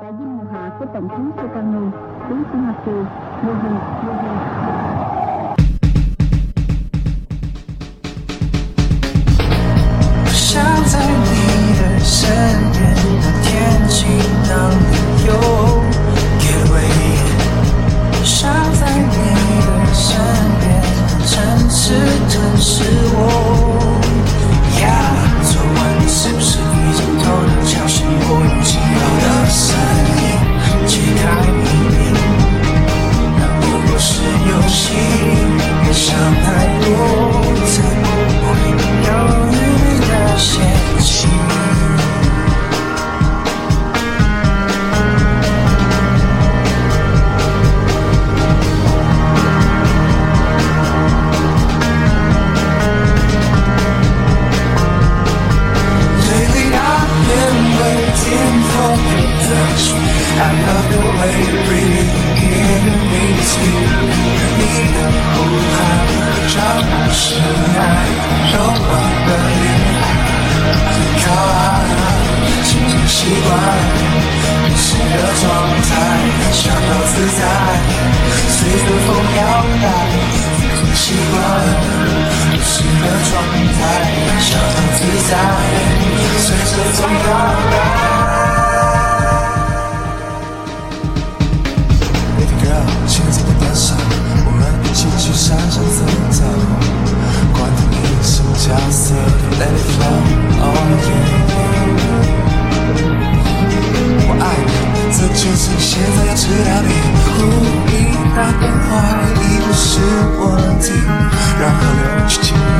Tại dinh mùa hạ của Tổng thống Sukarno, tướng sinh hoạt trừ, mùa hình, mùa hình. 你的呼喊让我深爱，柔软的恋爱，靠岸，渐渐习惯你是的状态，逍遥自在，随着风摇摆，渐渐习惯你的状态，逍遥自在，随着风摇。知道你故意让我怀疑，不是我的，然后又去听。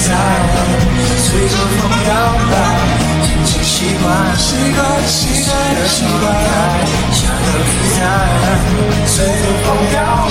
随着风摇摆，渐渐习惯，习惯，习惯的习惯，逍遥自在，随着风摇摆。